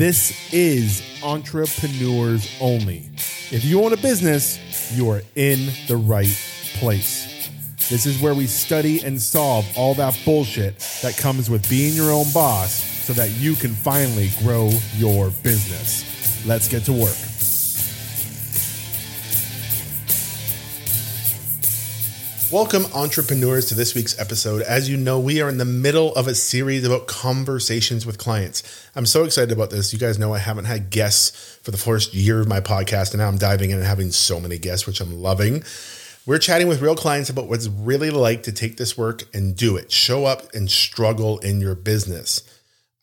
This is entrepreneurs only. If you own a business, you are in the right place. This is where we study and solve all that bullshit that comes with being your own boss so that you can finally grow your business. Let's get to work. Welcome, entrepreneurs, to this week's episode. As you know, we are in the middle of a series about conversations with clients. I'm so excited about this. You guys know I haven't had guests for the first year of my podcast, and now I'm diving in and having so many guests, which I'm loving. We're chatting with real clients about what's really like to take this work and do it, show up and struggle in your business.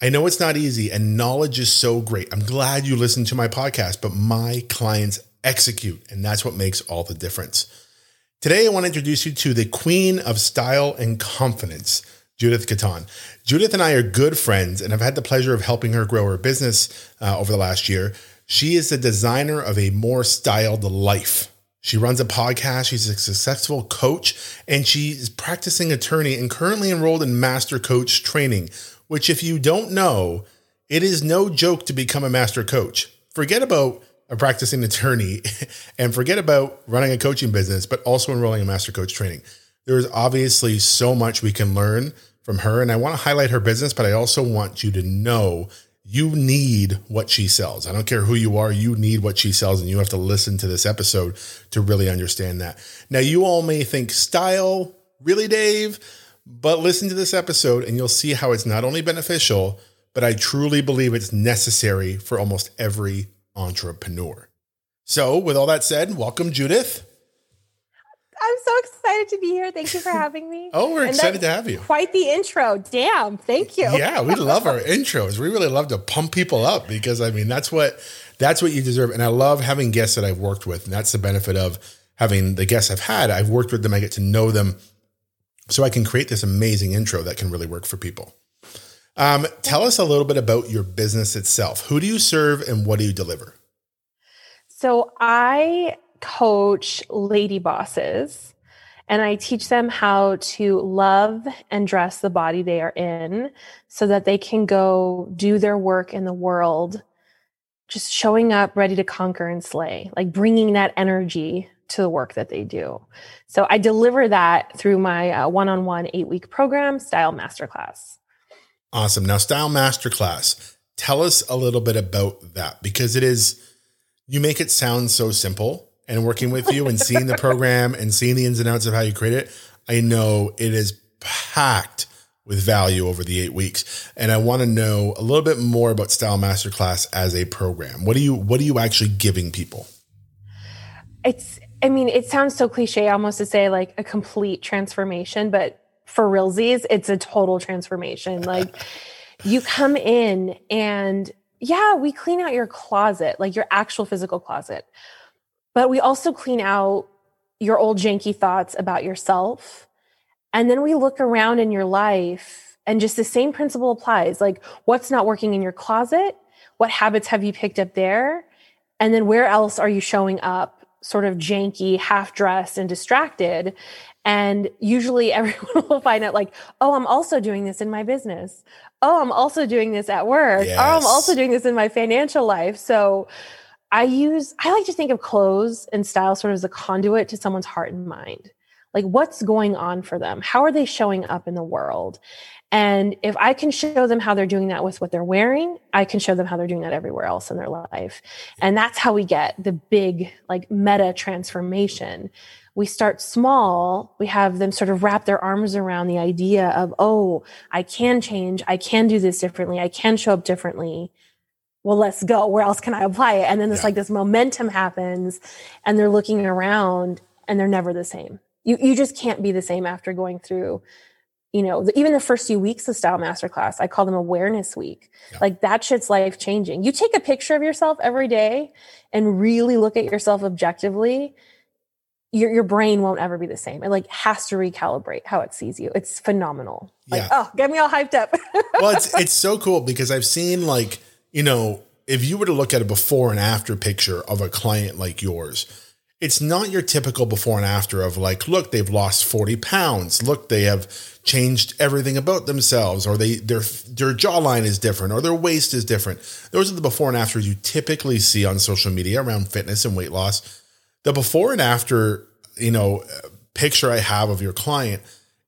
I know it's not easy, and knowledge is so great. I'm glad you listened to my podcast, but my clients execute, and that's what makes all the difference. Today, I want to introduce you to the queen of style and confidence, Judith Gaton. Judith and I are good friends, and I've had the pleasure of helping her grow her business uh, over the last year. She is the designer of a more styled life. She runs a podcast, she's a successful coach, and she is practicing attorney and currently enrolled in master coach training, which, if you don't know, it is no joke to become a master coach. Forget about a practicing attorney and forget about running a coaching business, but also enrolling in master coach training. There is obviously so much we can learn from her. And I want to highlight her business, but I also want you to know you need what she sells. I don't care who you are, you need what she sells, and you have to listen to this episode to really understand that. Now, you all may think style, really, Dave, but listen to this episode and you'll see how it's not only beneficial, but I truly believe it's necessary for almost every entrepreneur. So, with all that said, welcome, Judith. I'm so excited to be here. Thank you for having me. oh, we're excited to have you. Quite the intro. Damn. Thank you. yeah, we love our intros. We really love to pump people up because I mean that's what that's what you deserve. And I love having guests that I've worked with. And that's the benefit of having the guests I've had. I've worked with them, I get to know them. So I can create this amazing intro that can really work for people. Um, tell us a little bit about your business itself. Who do you serve and what do you deliver? So I coach lady bosses and I teach them how to love and dress the body they are in so that they can go do their work in the world, just showing up ready to conquer and slay, like bringing that energy to the work that they do. So I deliver that through my one on one eight week program, Style Masterclass. Awesome. Now, Style Masterclass, tell us a little bit about that because it is, you make it sound so simple. And working with you and seeing the program and seeing the ins and outs of how you create it, I know it is packed with value over the eight weeks. And I want to know a little bit more about Style Masterclass as a program. What are you what are you actually giving people? It's I mean, it sounds so cliche almost to say like a complete transformation, but for realsies, it's a total transformation. Like you come in and yeah, we clean out your closet, like your actual physical closet. But we also clean out your old janky thoughts about yourself. And then we look around in your life and just the same principle applies. Like what's not working in your closet? What habits have you picked up there? And then where else are you showing up sort of janky, half dressed and distracted? And usually everyone will find out, like, oh, I'm also doing this in my business. Oh, I'm also doing this at work. Yes. Oh, I'm also doing this in my financial life. So I use, I like to think of clothes and style sort of as a conduit to someone's heart and mind. Like, what's going on for them? How are they showing up in the world? And if I can show them how they're doing that with what they're wearing, I can show them how they're doing that everywhere else in their life. And that's how we get the big, like, meta transformation we start small, we have them sort of wrap their arms around the idea of, oh, I can change, I can do this differently, I can show up differently. Well, let's go. Where else can I apply it? And then this yeah. like this momentum happens and they're looking around and they're never the same. You you just can't be the same after going through you know, the, even the first few weeks of Style Masterclass, I call them awareness week. Yeah. Like that shit's life changing. You take a picture of yourself every day and really look at yourself objectively your your brain won't ever be the same. It like has to recalibrate how it sees you. It's phenomenal. Like, yeah. oh, get me all hyped up. well, it's it's so cool because I've seen like, you know, if you were to look at a before and after picture of a client like yours, it's not your typical before and after of like, look, they've lost 40 pounds. Look, they have changed everything about themselves, or they their their jawline is different, or their waist is different. Those are the before and afters you typically see on social media around fitness and weight loss. The before and after, you know, picture I have of your client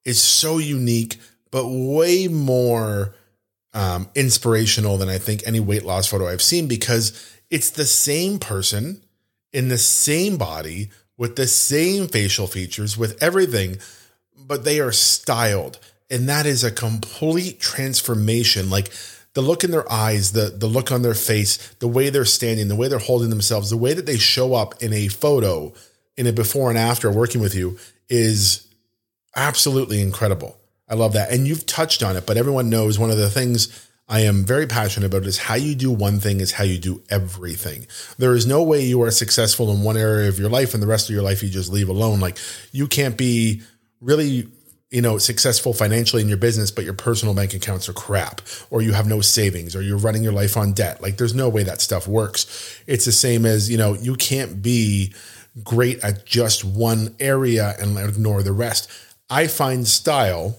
is so unique, but way more um, inspirational than I think any weight loss photo I've seen because it's the same person in the same body with the same facial features, with everything, but they are styled. And that is a complete transformation. Like the look in their eyes, the, the look on their face, the way they're standing, the way they're holding themselves, the way that they show up in a photo, in a before and after working with you is absolutely incredible. I love that. And you've touched on it, but everyone knows one of the things I am very passionate about is how you do one thing is how you do everything. There is no way you are successful in one area of your life and the rest of your life you just leave alone. Like you can't be really, you know, successful financially in your business, but your personal bank accounts are crap, or you have no savings, or you're running your life on debt. Like there's no way that stuff works. It's the same as, you know, you can't be great at just one area and ignore the rest. I find style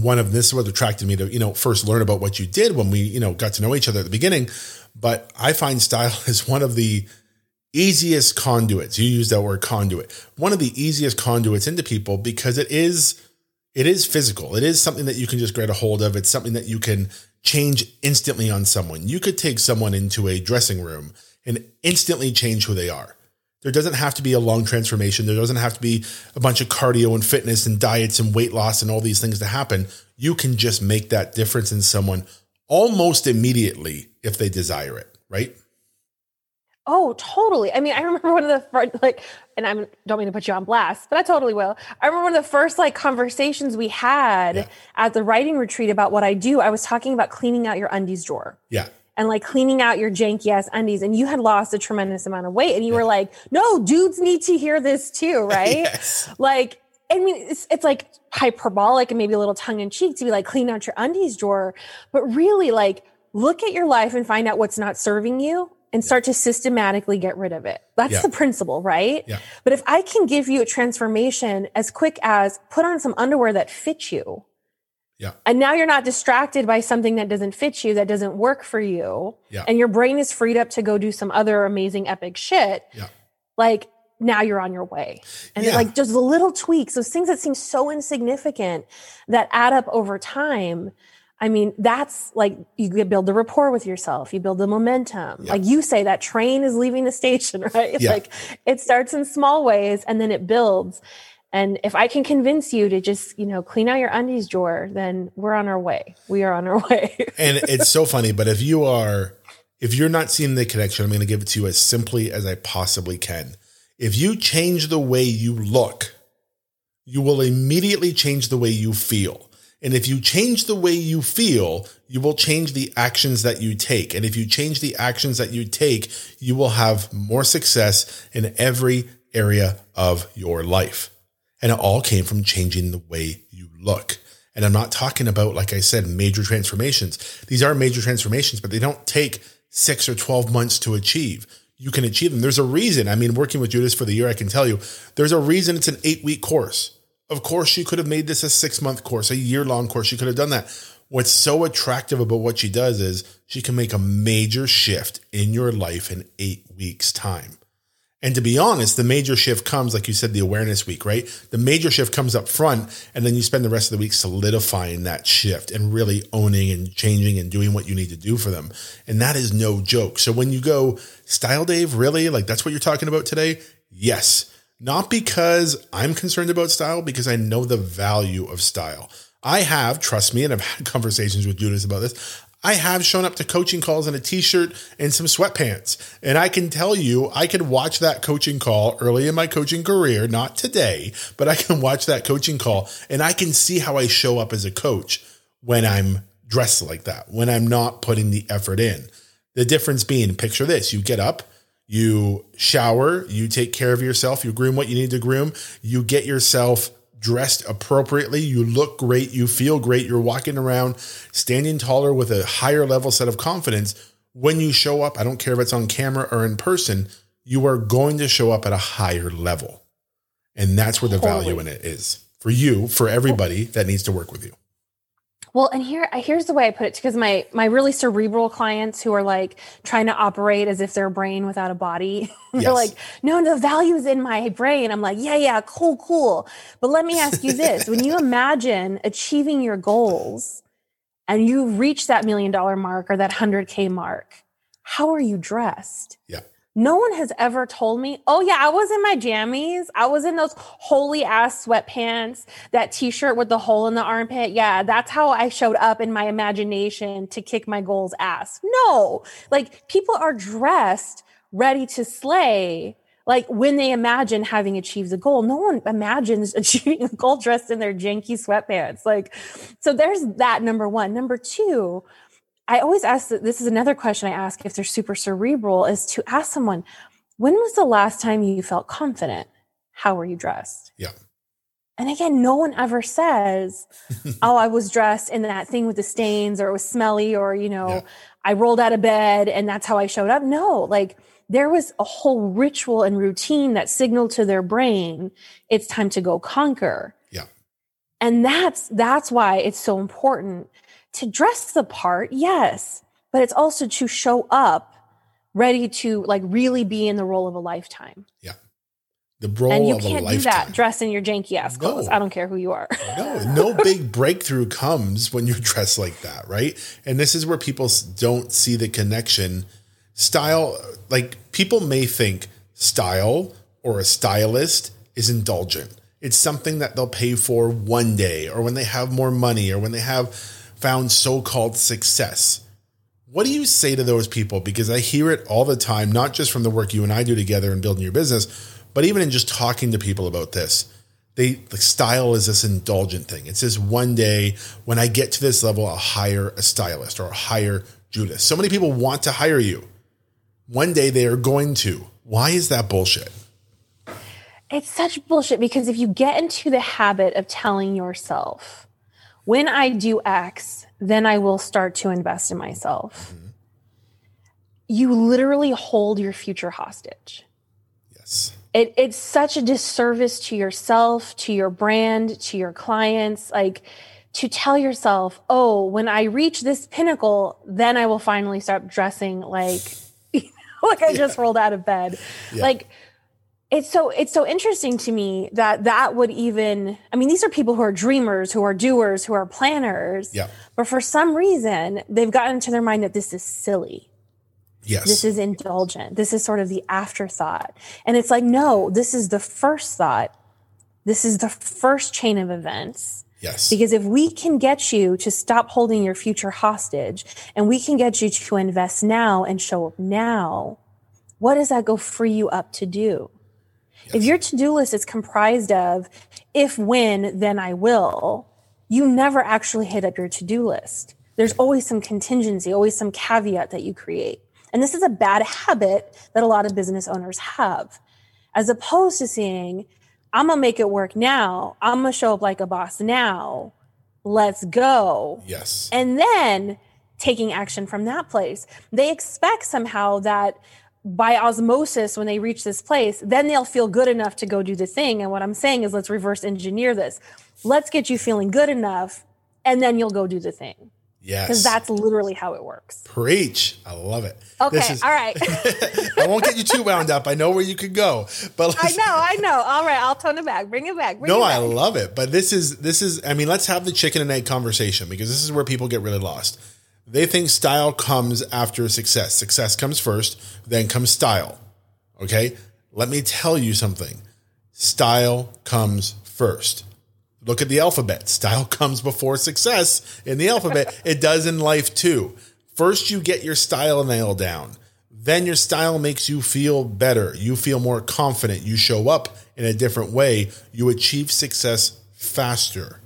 one of this is what attracted me to you know first learn about what you did when we you know got to know each other at the beginning. But i find style is one of the easiest conduits you use that word conduit one of the easiest conduits into people because it is it is physical. It is something that you can just get a hold of. It's something that you can change instantly on someone. You could take someone into a dressing room and instantly change who they are there doesn't have to be a long transformation. There doesn't have to be a bunch of cardio and fitness and diets and weight loss and all these things to happen. You can just make that difference in someone almost immediately if they desire it, right? Oh, totally. I mean, I remember one of the first, like, and I don't mean to put you on blast, but I totally will. I remember one of the first like conversations we had yeah. at the writing retreat about what I do. I was talking about cleaning out your undies drawer. Yeah and like cleaning out your janky ass undies and you had lost a tremendous amount of weight and you were like no dudes need to hear this too right yes. like i mean it's, it's like hyperbolic and maybe a little tongue-in-cheek to be like clean out your undies drawer but really like look at your life and find out what's not serving you and start to systematically get rid of it. That's yeah. the principle, right? Yeah. But if I can give you a transformation as quick as put on some underwear that fits you, yeah. And now you're not distracted by something that doesn't fit you, that doesn't work for you. Yeah. And your brain is freed up to go do some other amazing epic shit. Yeah. Like now you're on your way. And yeah. like just the little tweaks, those things that seem so insignificant that add up over time. I mean, that's like you build the rapport with yourself, you build the momentum. Yeah. Like you say, that train is leaving the station, right? Yeah. Like it starts in small ways and then it builds. And if I can convince you to just, you know, clean out your undies drawer, then we're on our way. We are on our way. and it's so funny, but if you are, if you're not seeing the connection, I'm going to give it to you as simply as I possibly can. If you change the way you look, you will immediately change the way you feel. And if you change the way you feel, you will change the actions that you take. And if you change the actions that you take, you will have more success in every area of your life. And it all came from changing the way you look. And I'm not talking about, like I said, major transformations. These are major transformations, but they don't take six or 12 months to achieve. You can achieve them. There's a reason. I mean, working with Judith for the year, I can tell you there's a reason it's an eight week course. Of course, she could have made this a six month course, a year long course. She could have done that. What's so attractive about what she does is she can make a major shift in your life in eight weeks' time. And to be honest, the major shift comes, like you said, the awareness week, right? The major shift comes up front, and then you spend the rest of the week solidifying that shift and really owning and changing and doing what you need to do for them. And that is no joke. So when you go, Style Dave, really? Like that's what you're talking about today? Yes. Not because I'm concerned about style, because I know the value of style. I have, trust me, and I've had conversations with Judith about this. I have shown up to coaching calls in a t-shirt and some sweatpants. And I can tell you, I could watch that coaching call early in my coaching career, not today, but I can watch that coaching call and I can see how I show up as a coach when I'm dressed like that, when I'm not putting the effort in. The difference being, picture this, you get up, you shower, you take care of yourself, you groom what you need to groom, you get yourself dressed appropriately, you look great, you feel great, you're walking around standing taller with a higher level set of confidence. When you show up, I don't care if it's on camera or in person, you are going to show up at a higher level. And that's where the totally. value in it is for you, for everybody that needs to work with you. Well, and here here's the way I put it because my my really cerebral clients who are like trying to operate as if they're a brain without a body. they're yes. like, no, the value is in my brain. I'm like, yeah, yeah, cool, cool. But let me ask you this: when you imagine achieving your goals and you reach that million dollar mark or that hundred K mark, how are you dressed? Yeah. No one has ever told me, oh, yeah, I was in my jammies. I was in those holy ass sweatpants, that t shirt with the hole in the armpit. Yeah, that's how I showed up in my imagination to kick my goals ass. No, like people are dressed ready to slay. Like when they imagine having achieved a goal, no one imagines achieving a goal dressed in their janky sweatpants. Like, so there's that number one. Number two, I always ask this is another question I ask if they're super cerebral is to ask someone, when was the last time you felt confident? How were you dressed? Yeah. And again, no one ever says, Oh, I was dressed in that thing with the stains, or it was smelly, or, you know, yeah. I rolled out of bed and that's how I showed up. No, like there was a whole ritual and routine that signaled to their brain it's time to go conquer. Yeah. And that's that's why it's so important to dress the part, yes, but it's also to show up ready to like really be in the role of a lifetime. Yeah. The role of a lifetime. and you can't do that dressed in your janky ass clothes. No. I don't care who you are. no, no big breakthrough comes when you dress like that, right? And this is where people don't see the connection. Style, like people may think style or a stylist is indulgent. It's something that they'll pay for one day or when they have more money or when they have found so called success. What do you say to those people? Because I hear it all the time, not just from the work you and I do together in building your business, but even in just talking to people about this. They the style is this indulgent thing. It's this one day when I get to this level, I'll hire a stylist or hire Judith. So many people want to hire you. One day they are going to. Why is that bullshit? It's such bullshit because if you get into the habit of telling yourself, when I do X, then I will start to invest in myself. Mm-hmm. You literally hold your future hostage. Yes. It, it's such a disservice to yourself, to your brand, to your clients. Like to tell yourself, oh, when I reach this pinnacle, then I will finally start dressing like, like I yeah. just rolled out of bed. Yeah. Like, it's so it's so interesting to me that that would even i mean these are people who are dreamers who are doers who are planners. Yeah. But for some reason they've gotten into their mind that this is silly. Yes. This is indulgent. This is sort of the afterthought. And it's like no this is the first thought. This is the first chain of events. Yes. Because if we can get you to stop holding your future hostage and we can get you to invest now and show up now, what does that go free you up to do? Yes. If your to do list is comprised of if, when, then I will, you never actually hit up your to do list. There's always some contingency, always some caveat that you create. And this is a bad habit that a lot of business owners have, as opposed to seeing, I'm going to make it work now. I'm going to show up like a boss now. Let's go. Yes. And then taking action from that place. They expect somehow that by osmosis when they reach this place then they'll feel good enough to go do the thing. And what i'm saying is let's reverse engineer this. Let's get you feeling good enough and then you'll go do the thing. Yes. Because that's literally how it works. Preach. I love it. Okay is, all right. I won't get you too wound up. I know where you could go but i know i know. All right i'll tone it back. Bring it back bring no it back. i love it. But this is this is i mean let's have the chicken and egg conversation because this is where people get really lost they think style comes after success. Success comes first, then comes style. Okay? Let me tell you something. Style comes first. Look at the alphabet. Style comes before success in the alphabet. it does in life too. First, you get your style nailed down. Then your style makes you feel better. You feel more confident. You show up in a different way. You achieve success faster.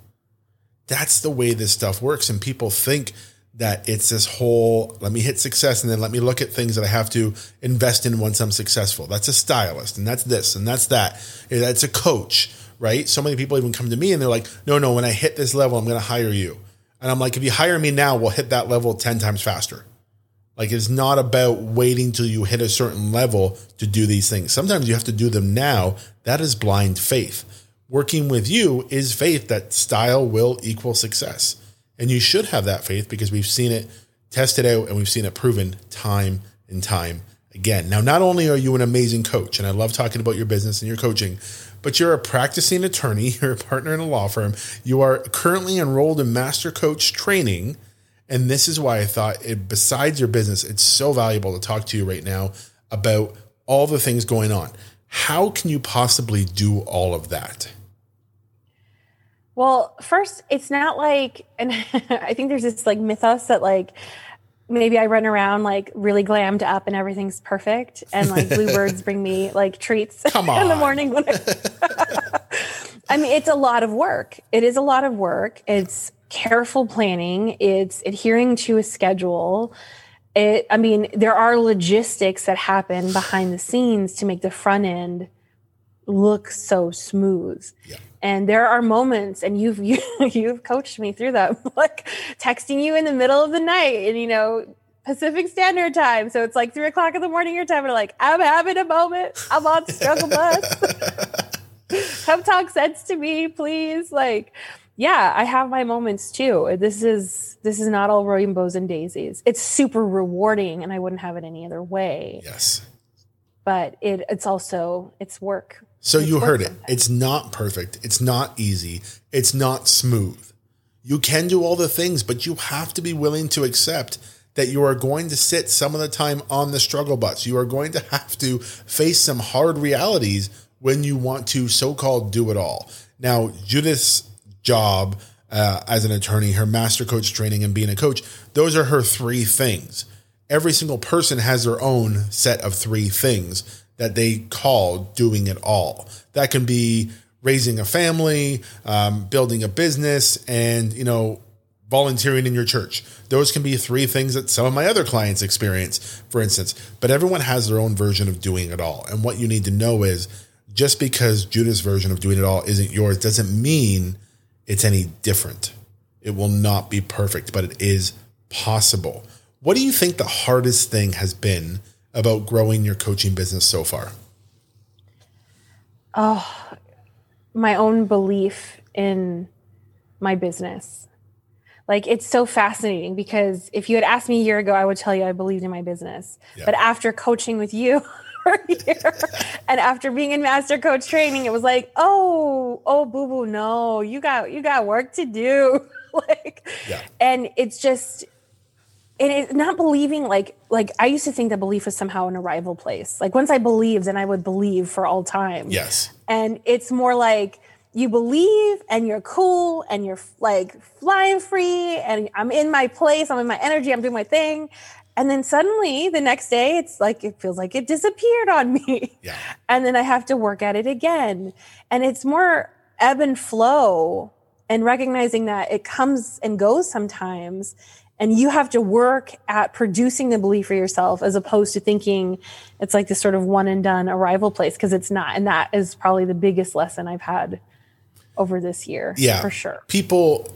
That's the way this stuff works. And people think that it's this whole let me hit success and then let me look at things that I have to invest in once I'm successful. That's a stylist and that's this and that's that. That's a coach, right? So many people even come to me and they're like, no, no, when I hit this level, I'm going to hire you. And I'm like, if you hire me now, we'll hit that level 10 times faster. Like it's not about waiting till you hit a certain level to do these things. Sometimes you have to do them now. That is blind faith. Working with you is faith that style will equal success. And you should have that faith because we've seen it tested out and we've seen it proven time and time again. Now, not only are you an amazing coach, and I love talking about your business and your coaching, but you're a practicing attorney, you're a partner in a law firm, you are currently enrolled in master coach training. And this is why I thought, it, besides your business, it's so valuable to talk to you right now about all the things going on. How can you possibly do all of that? Well, first, it's not like, and I think there's this like mythos that like maybe I run around like really glammed up and everything's perfect, and like bluebirds bring me like treats in the morning. When I, I mean, it's a lot of work. It is a lot of work. It's careful planning. It's adhering to a schedule. It, I mean, there are logistics that happen behind the scenes to make the front end look so smooth. Yeah. And there are moments, and you've you, you've coached me through them, like texting you in the middle of the night, and you know Pacific Standard Time, so it's like three o'clock in the morning your time. And like, I'm having a moment. I'm on struggle bus. Come talk sense to me, please. Like, yeah, I have my moments too. This is this is not all rainbows and daisies. It's super rewarding, and I wouldn't have it any other way. Yes. But it it's also it's work. So It's you heard it. sometimes. It's not perfect. It's not easy. It's not smooth. You can do all the things, but you have to be willing to accept that you are going to sit some of the time on the struggle bus. You are going to have to face some hard realities when you want to so called do it all. Now, Judith's job uh, as an attorney, her master coach training, and being a coach, those are her three things. Every single person has their own set of three things that they call doing it all. That can be raising a family, um, building a business, and you know volunteering in your church. Those can be three things that some of my other clients experience, for instance. But everyone has their own version of doing it all. And what you need to know is just because Judith's version of doing it all isn't yours doesn't mean it's any different. It will not be perfect, but it is possible. What do you think the hardest thing has been about growing your coaching business so far? Oh, my own belief in my business. Like it's so fascinating because if you had asked me a year ago, I would tell you I believed in my business. Yeah. But after coaching with you for a year and after being in master coach training, it was like, oh, oh, boo boo, no, you got you got work to do. like, Yeah. and it's just and it's not believing like like I used to think that belief was somehow an arrival place. Like once I believed, then I would believe for all time Yes. and it's more like you believe and you're cool and you're like flying free and I'm in my place, I'm in my energy, I'm doing my thing. And then suddenly the next day it's like it feels like it disappeared on me. Yeah. And then I have to work at it again. And it's more ebb and flow and recognizing that it comes and goes sometimes and you have to work at producing the belief for yourself as opposed to thinking it's like this sort of one and done arrival place because it's not and that is probably the biggest lesson i've had over this year Yeah. for sure People,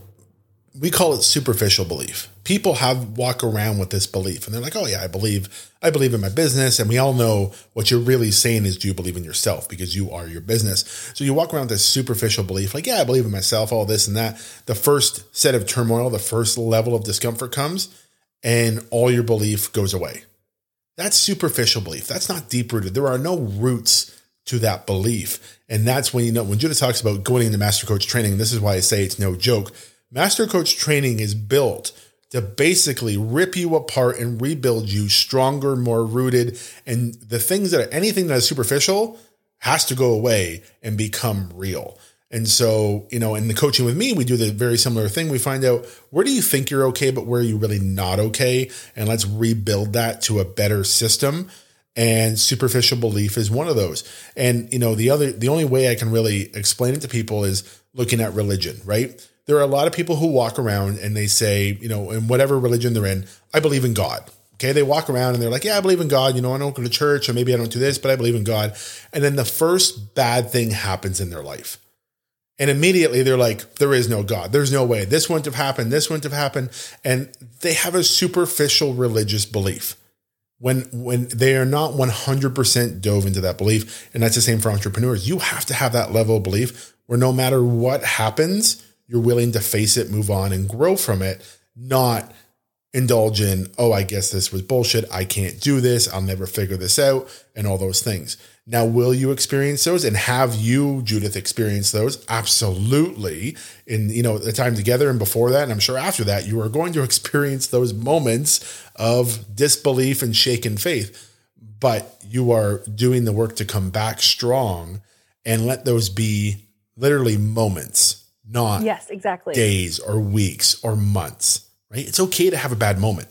we call it superficial belief. People have walk around with this belief and they're like, oh yeah, I believe, I believe in my business. And we all know what you're really saying is do you believe in yourself because you are your business. So you walk around with this superficial belief, like, yeah, I believe in myself, all this and that. The first set of turmoil, the first level of discomfort comes and all your belief goes away. That's superficial belief. That's not deep rooted. There are no roots to that belief. And that's when you know, when Judith talks about going into master coach training, this is why I say it's no joke. Master coach training is built to basically rip you apart and rebuild you stronger, more rooted. And the things that are anything that is superficial has to go away and become real. And so, you know, in the coaching with me, we do the very similar thing. We find out where do you think you're okay, but where are you really not okay? And let's rebuild that to a better system. And superficial belief is one of those. And, you know, the other, the only way I can really explain it to people is looking at religion, right? There are a lot of people who walk around and they say, you know, in whatever religion they're in, I believe in God. Okay. They walk around and they're like, yeah, I believe in God. You know, I don't go to church or maybe I don't do this, but I believe in God. And then the first bad thing happens in their life And immediately they're like, there is no God. There's no way. This wouldn't have happened. This wouldn't have happened. And they have a superficial religious belief when when they are not 100% dove into that belief. And that's the same for entrepreneurs. You have to have that level of belief where no matter what happens, you're willing to face it, move on, and grow from it, not indulge in, oh, I guess this was bullshit. I can't do this. I'll never figure this out, and all those things. Now, will you experience those? And have you, Judith, experienced those? Absolutely. In you know the time together and before that, and I'm sure after that, you are going to experience those moments of disbelief and shaken faith. But you are doing the work to come back strong and let those be literally moments, not yes, exactly days or weeks or months right? It's okay to have a bad moment.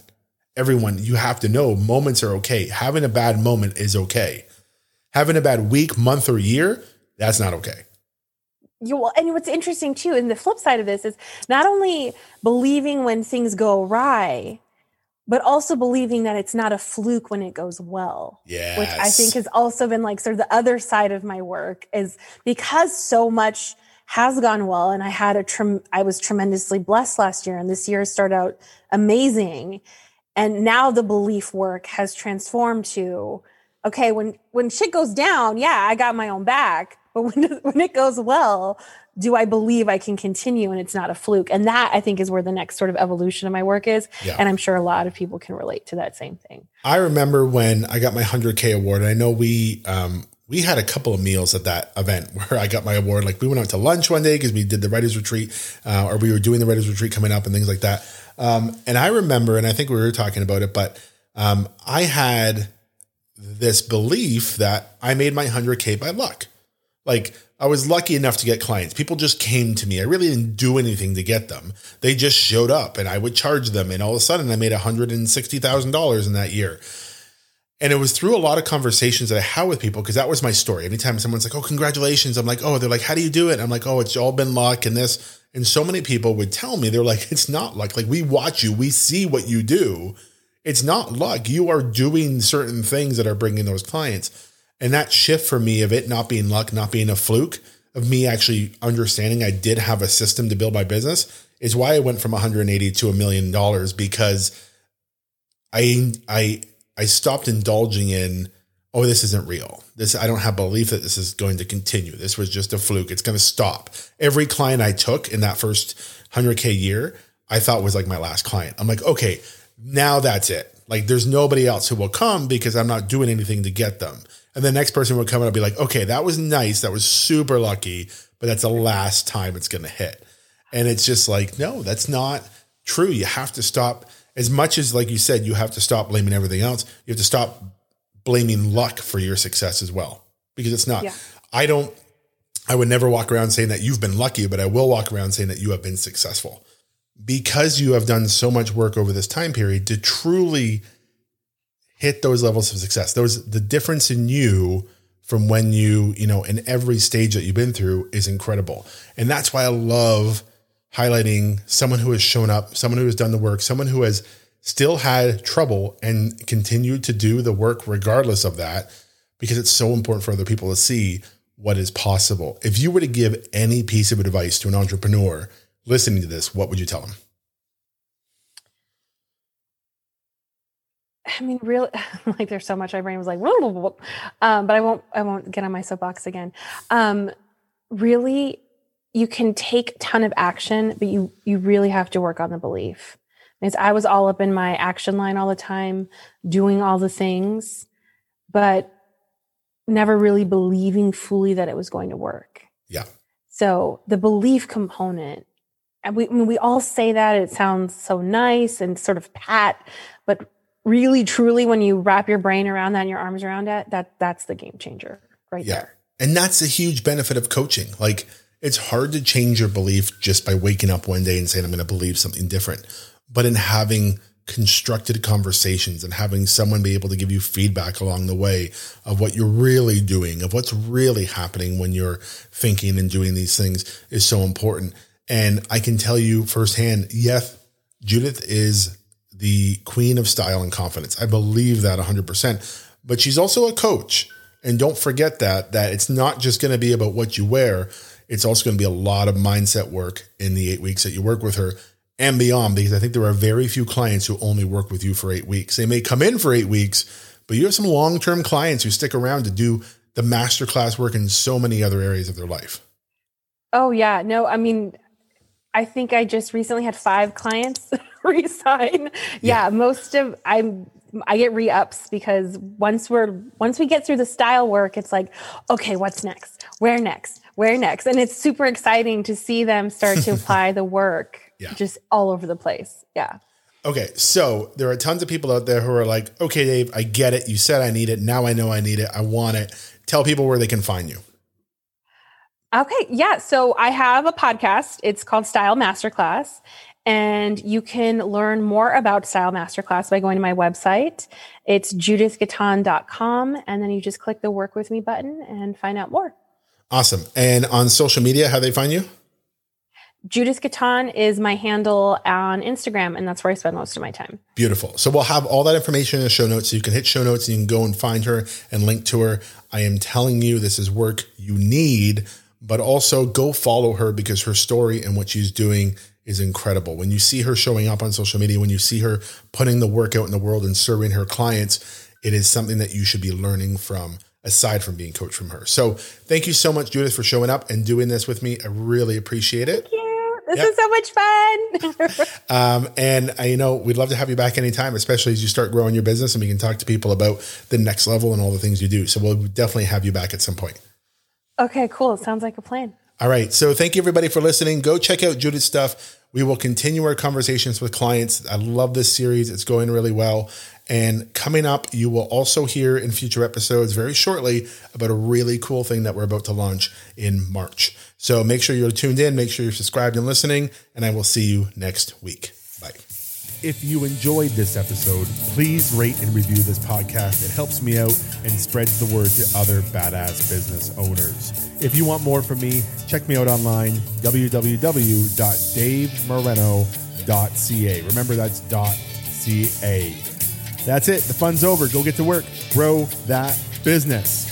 Everyone, you have to know moments are okay. Having a bad moment is okay. Having a bad week, month, or year, that's not okay. You and what's interesting too, and the flip side of this is not only believing when things go awry, but also believing that it's not a fluke when it goes well. Yeah. Which I think has also been like sort of the other side of my work is because so much has gone well and i had a trem- i was tremendously blessed last year and this year started out amazing. And now the belief work has transformed to okay when when shit goes down yeah i got my own back but when when it goes well do i believe i can continue and it's not a fluke? And that i think is where the next sort of evolution of my work is yeah. and i'm sure a lot of people can relate to that same thing. I remember when i got my 100k award i know we um, we had a couple of meals at that event where I got my award. Like we went out to lunch one day because we did the writers retreat, uh, or we were doing the writers retreat coming up and things like that. Um, and I remember, and I think we were talking about it, but um, I had this belief that I made my 100K by luck. Like I was lucky enough to get clients. People just came to me. I really didn't do anything to get them. They just showed up and I would charge them. And all of a sudden I made $160,000 in that year. And it was through a lot of conversations that I had with people because that was my story. Anytime someone's like, "Oh, congratulations," I'm like, "Oh," they're like, "How do you do it?" I'm like, "Oh, it's all been luck and this." And so many people would tell me they're like, "It's not luck. Like we watch you, we see what you do. It's not luck. You are doing certain things that are bringing those clients." And that shift for me of it not being luck, not being a fluke, of me actually understanding I did have a system to build my business is why I went from 180 to a million dollars because I I I stopped indulging in, oh, this isn't real. This I don't have belief that this is going to continue. This was just a fluke. It's going to stop. Every client I took in that first 100k year, I thought was like my last client. I'm like, okay, now that's it. Like there's nobody else who will come because I'm not doing anything to get them. And the next person would come and I'd be like, okay, that was nice. That was super lucky, but that's the last time it's going to hit. And it's just like, no, that's not true. You have to stop as much as like you said you have to stop blaming everything else you have to stop blaming luck for your success as well because it's not. Yeah. i don't i would never walk around saying that you've been lucky but i will walk around saying that you have been successful. Because you have done so much work over this time period to truly hit those levels of success. Those the difference in you from when you you know in every stage that you've been through is incredible. And that's why i love highlighting someone who has shown up, someone who has done the work, someone who has still had trouble and continued to do the work regardless of that, because it's so important for other people to see what is possible. If you were to give any piece of advice to an entrepreneur listening to this, what would you tell them? I mean, really, like there's so much. My brain was like, um, but I won't. I won't get on my soapbox again. Um, really, you can take a ton of action, but you you really have to work on the belief. Because I was all up in my action line all the time, doing all the things, but never really believing fully that it was going to work. Yeah. So the belief component, and we I mean, we all say that it sounds so nice and sort of pat, but really truly when you wrap your brain around that and your arms around it, that that's the game changer right yeah. there. And that's a huge benefit of coaching. Like it's hard to change your belief just by waking up one day and saying, I'm going to believe something different. But in having constructed conversations and having someone be able to give you feedback along the way of what you're really doing, of what's really happening when you're thinking and doing these things is so important. And I can tell you firsthand, yes, Judith is the queen of style and confidence. I believe that 100%. But she's also a coach. And don't forget that that it's not just going to be about what you wear it's also going to be a lot of mindset work in the eight weeks that you work with her and beyond, because I think there are very few clients who only work with you for eight weeks. They may come in for eight weeks, but you have some long term clients who stick around to do the masterclass work in so many other areas of their life. Oh, yeah. No, I mean, I think I just recently had five clients resign. Yeah, yeah, most of I'm I get re-ups because once we're once we get through the style work, it's like, okay, what's next? Where next? Where next? And it's super exciting to see them start to apply the work yeah. just all over the place. Yeah. Okay, so there are tons of people out there who are like, okay, Dave, I get it. You said I need it. Now I know I need it. I want it. Tell people where they can find you. Okay, yeah. So I have a podcast. It's called Style Masterclass. And you can learn more about Style Masterclass by going to my website. It's judithgaton.com. And then you just click the work with me button and find out more. Awesome. And on social media, how do they find you? Judith Gaton is my handle on Instagram, and that's where I spend most of my time. Beautiful. So we'll have all that information in the show notes. So you can hit show notes and you can go and find her and link to her. I am telling you, this is work you need, but also go follow her because her story and what she's doing is incredible. When you see her showing up on social media, when you see her putting the work out in the world and serving her clients, it is something that you should be learning from aside from being coached from her. So thank you so much, Judith, for showing up and doing this with me. I really appreciate it. Thank you. This yep. is so much fun. um, and I, you know, we'd love to have you back anytime, especially as you start growing your business and we can talk to people about the next level and all the things you do. So we'll definitely have you back at some point. Okay, cool. It sounds like a plan. All right. So thank you everybody for listening. Go check out Judith's stuff. We will continue our conversations with clients. I love this series. It's going really well. And coming up, you will also hear in future episodes very shortly about a really cool thing that we're about to launch in March. So make sure you're tuned in, make sure you're subscribed and listening, and I will see you next week. Bye. If you enjoyed this episode, please rate and review this podcast. It helps me out and spreads the word to other badass business owners. If you want more from me, check me out online www.davemoreno.ca. Remember that's .ca. That's it. The fun's over. Go get to work. Grow that business.